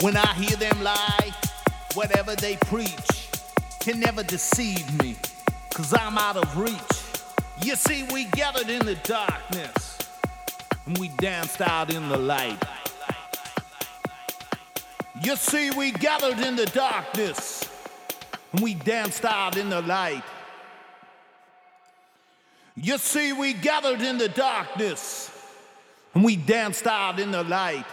When I hear them lie, whatever they preach can never deceive me, cause I'm out of reach. You see, we gathered in the darkness and we danced out in the light. You see, we gathered in the darkness and we danced out in the light. You see, we gathered in the darkness and we danced out in the light.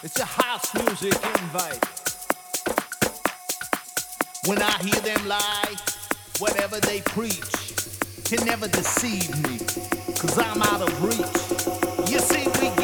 It's a house music invite. When I hear them lie, whatever they preach can never deceive me, cause I'm out of reach. You see, we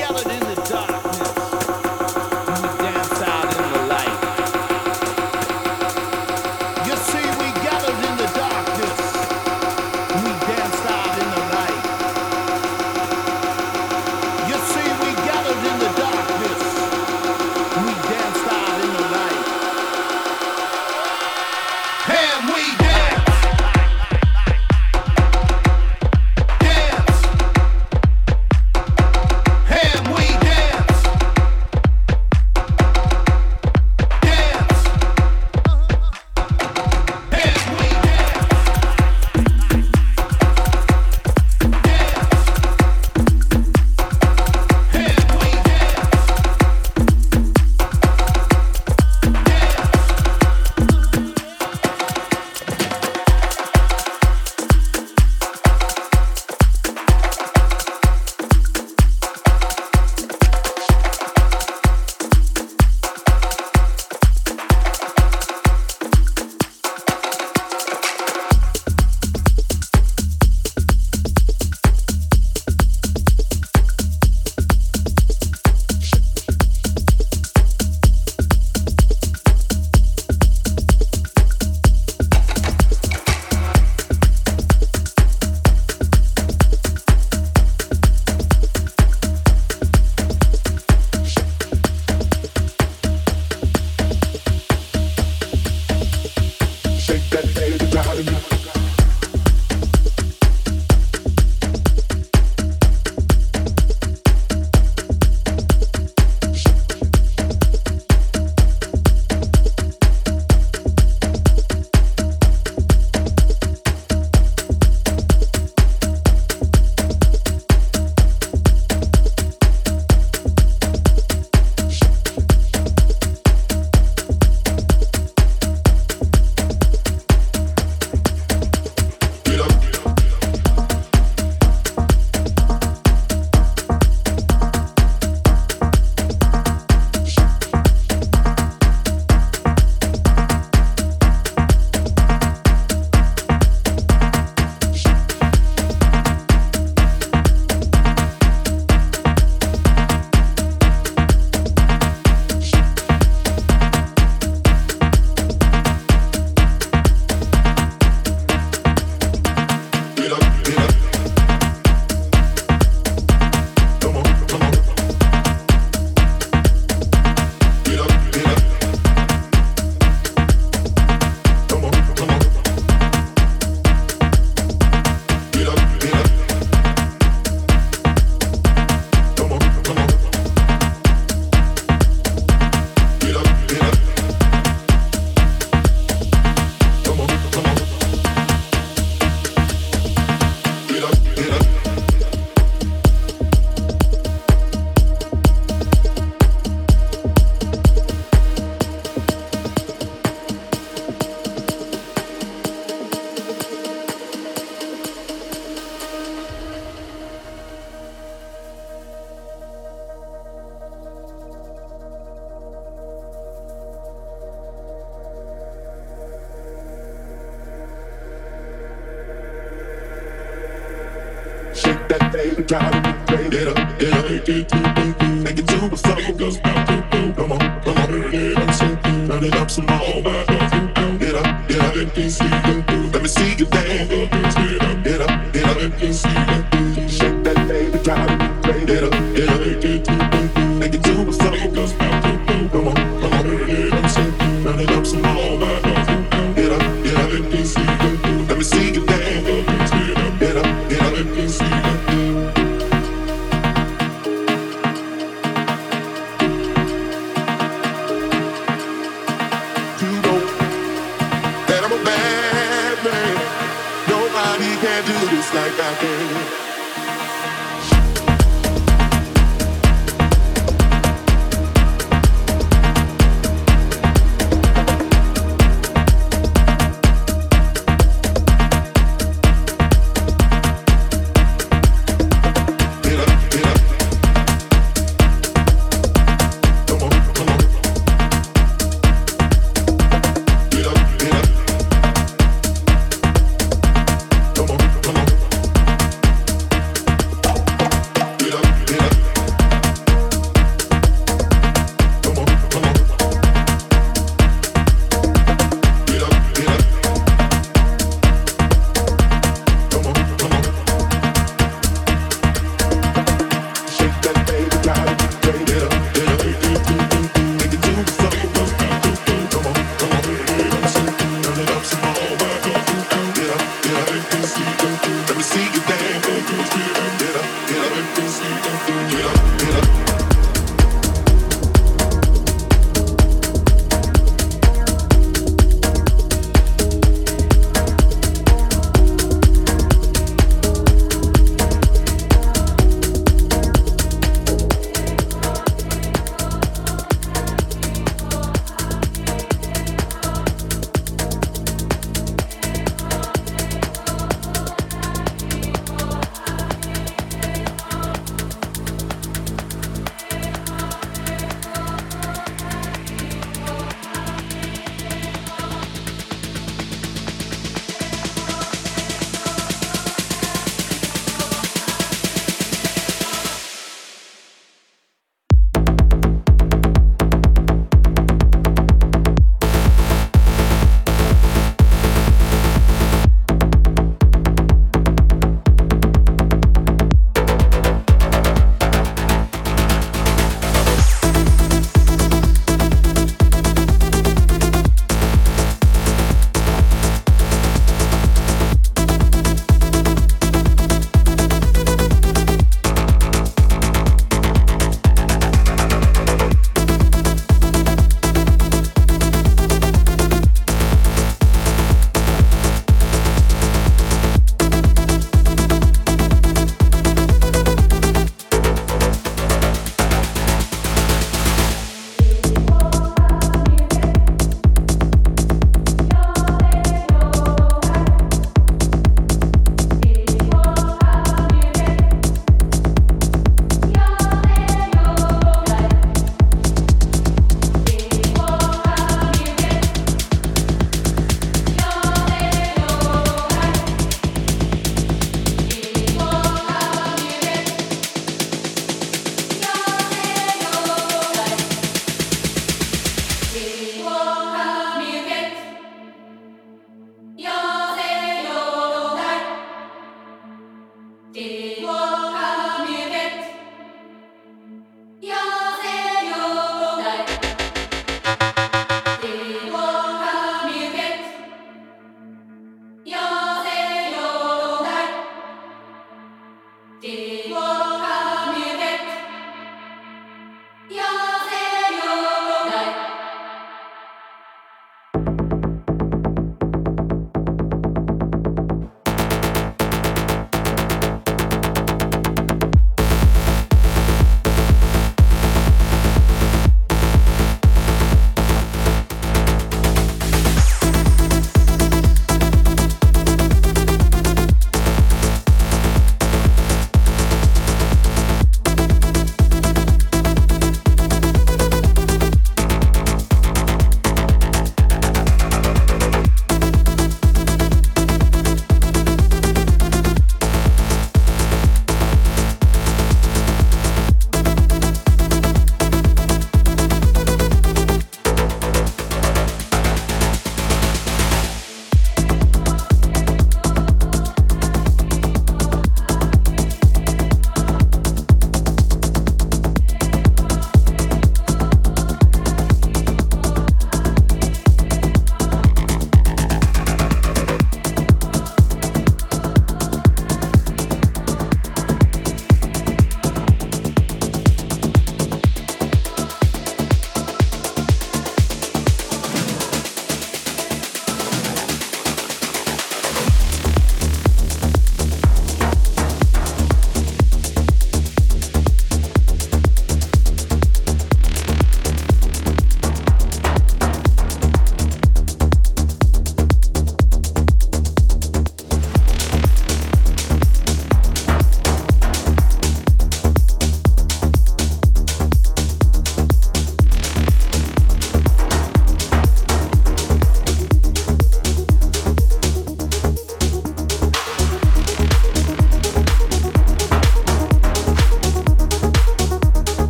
shake that head, darling. that thing and drive it crazy. Get up, get up, take it, to the floor. Goes down, to boom, come on, come on, turn it up, some more. Get up, get up, let me see you, let me see you dance. Get up, get up, let me see you, shake that thing drive it. Get up.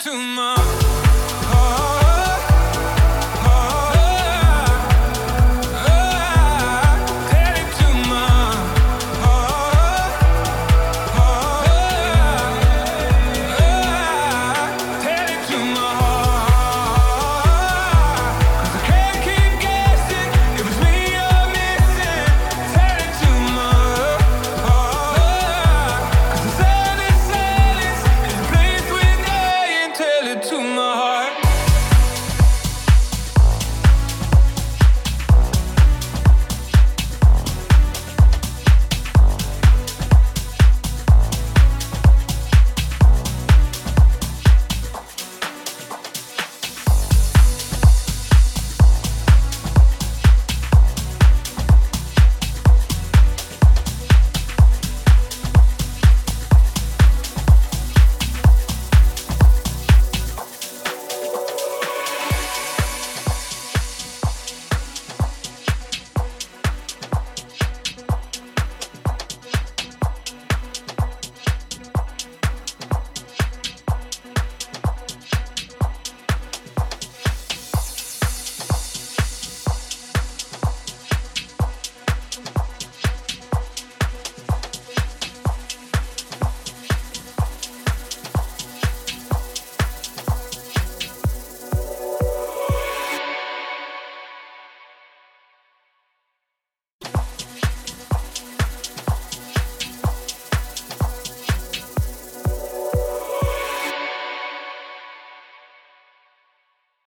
too much.